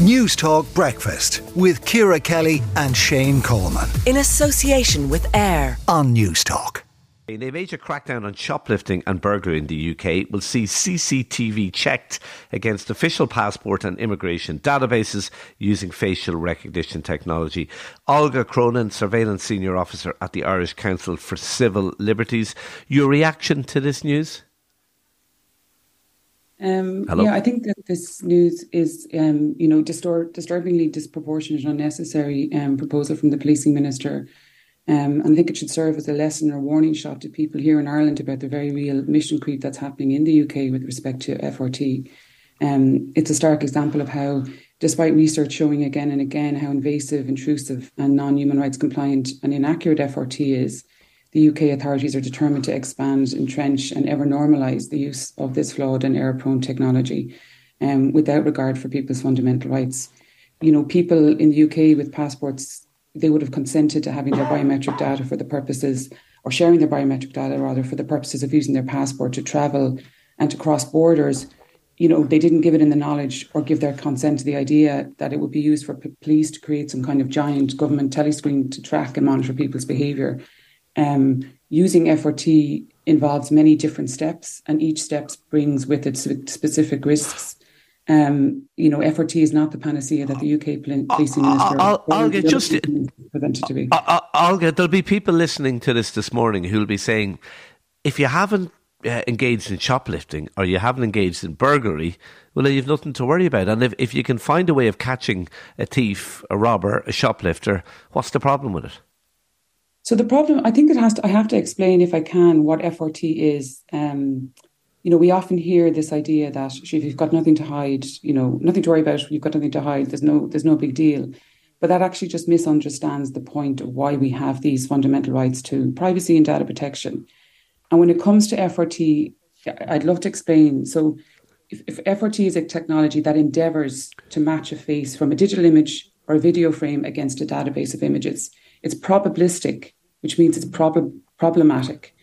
Newstalk Breakfast with Ciara Kelly and Shane Coleman. In association with AIR on Newstalk. A major crackdown on shoplifting and burglary in the UK will see CCTV checked against official passport and immigration databases using facial recognition technology. Olga Cronin, Surveillance Senior Officer at the Irish Council for Civil Liberties. Your reaction to this news? Um, yeah, I think that this news is, um, you know, distor- disturbingly disproportionate, unnecessary um, proposal from the policing minister. Um, and I think it should serve as a lesson or warning shot to people here in Ireland about the very real mission creep that's happening in the UK with respect to FRT. Um, it's a stark example of how, despite research showing again and again how invasive, intrusive, and non human rights compliant and inaccurate FRT is, the UK authorities are determined to expand, entrench, and ever normalise the use of this flawed and error prone technology um, without regard for people's fundamental rights. You know, people in the UK with passports, they would have consented to having their biometric data for the purposes, or sharing their biometric data rather, for the purposes of using their passport to travel and to cross borders. You know, they didn't give it in the knowledge or give their consent to the idea that it would be used for p- police to create some kind of giant government telescreen to track and monitor people's behaviour um, using FRT involves many different steps, and each step brings with it specific risks. Um, you know, FRT is not the panacea that the UK policing minister. I'll, I'll get just presented to be. I'll get. There'll be people listening to this this morning who'll be saying, if you haven't uh, engaged in shoplifting or you haven't engaged in burglary, well, you've nothing to worry about. And if, if you can find a way of catching a thief, a robber, a shoplifter, what's the problem with it? So the problem, I think it has to, I have to explain if I can what FRT is. Um, you know, we often hear this idea that if you've got nothing to hide, you know, nothing to worry about, you've got nothing to hide, there's no, there's no big deal. But that actually just misunderstands the point of why we have these fundamental rights to privacy and data protection. And when it comes to FRT, I'd love to explain. So if, if FRT is a technology that endeavors to match a face from a digital image or a video frame against a database of images, it's probabilistic, which means it's prob- problematic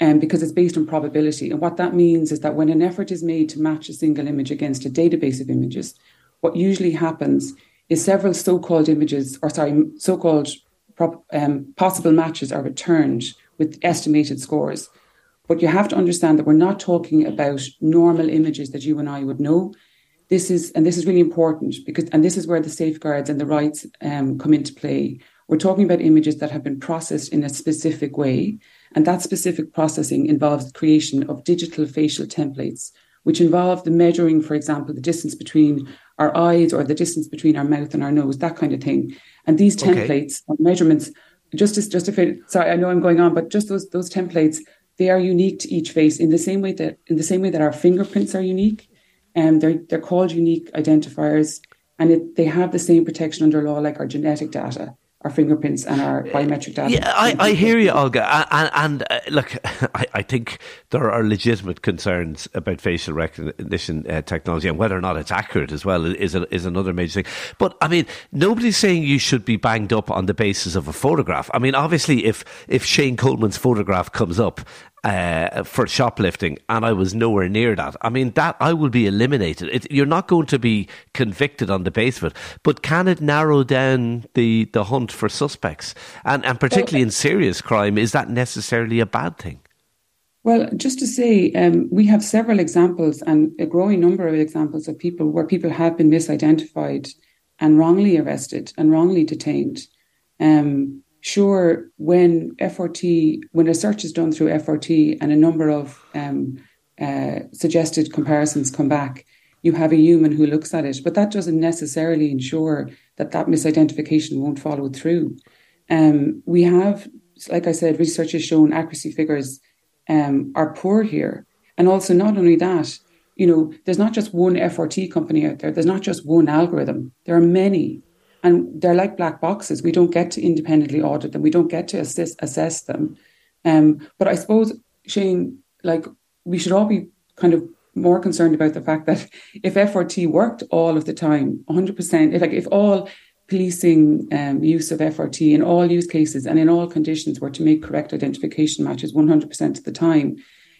um, because it's based on probability. And what that means is that when an effort is made to match a single image against a database of images, what usually happens is several so-called images, or sorry, so-called pro- um, possible matches are returned with estimated scores. But you have to understand that we're not talking about normal images that you and I would know. This is, and this is really important because, and this is where the safeguards and the rights um, come into play. We're talking about images that have been processed in a specific way. And that specific processing involves the creation of digital facial templates, which involve the measuring, for example, the distance between our eyes or the distance between our mouth and our nose, that kind of thing. And these templates okay. measurements, just as just if sorry, I know I'm going on, but just those those templates, they are unique to each face in the same way that in the same way that our fingerprints are unique. And they're they're called unique identifiers and it, they have the same protection under law like our genetic data our fingerprints and our biometric data. Yeah, I, I hear you, Olga. And, and uh, look, I, I, think there are legitimate concerns about facial recognition uh, technology and whether or not it's accurate as well is, a, is another major thing. But I mean, nobody's saying you should be banged up on the basis of a photograph. I mean, obviously, if, if Shane Coleman's photograph comes up uh, for shoplifting, and I was nowhere near that. I mean, that I will be eliminated. It, you're not going to be convicted on the basis of it, but can it narrow down the, the hunt for suspects? And, and particularly in serious crime, is that necessarily a bad thing? Well, just to say, um, we have several examples and a growing number of examples of people where people have been misidentified and wrongly arrested and wrongly detained. Um, sure, when FRT, when a search is done through FRT and a number of um, uh, suggested comparisons come back, you have a human who looks at it, but that doesn't necessarily ensure that that misidentification won't follow through. Um, we have, like I said, research has shown accuracy figures um, are poor here. And also, not only that, you know, there's not just one FRT company out there, there's not just one algorithm, there are many and they're like black boxes. We don't get to independently audit them. We don't get to assess, assess them. Um, but I suppose, Shane, like we should all be kind of more concerned about the fact that if FRT worked all of the time, 100%, if like if all policing um, use of FRT in all use cases and in all conditions were to make correct identification matches 100% of the time,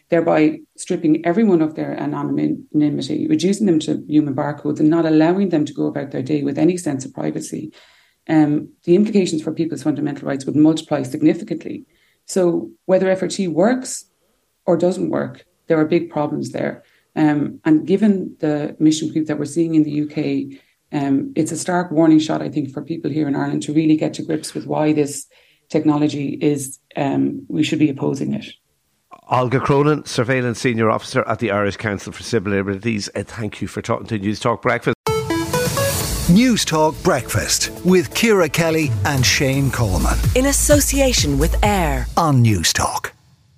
thereby stripping everyone of their anonymity, reducing them to human barcodes, and not allowing them to go about their day with any sense of privacy, um, the implications for people's fundamental rights would multiply significantly. So, whether FRT works or doesn't work, there are big problems there. Um, and given the mission creep that we're seeing in the UK, um, it's a stark warning shot, I think, for people here in Ireland to really get to grips with why this technology is, um, we should be opposing it. Olga Cronin, Surveillance Senior Officer at the Irish Council for Civil Liberties. Uh, thank you for talking to Newstalk Breakfast. Newstalk Breakfast with Ciara Kelly and Shane Coleman. In association with AIR on Newstalk.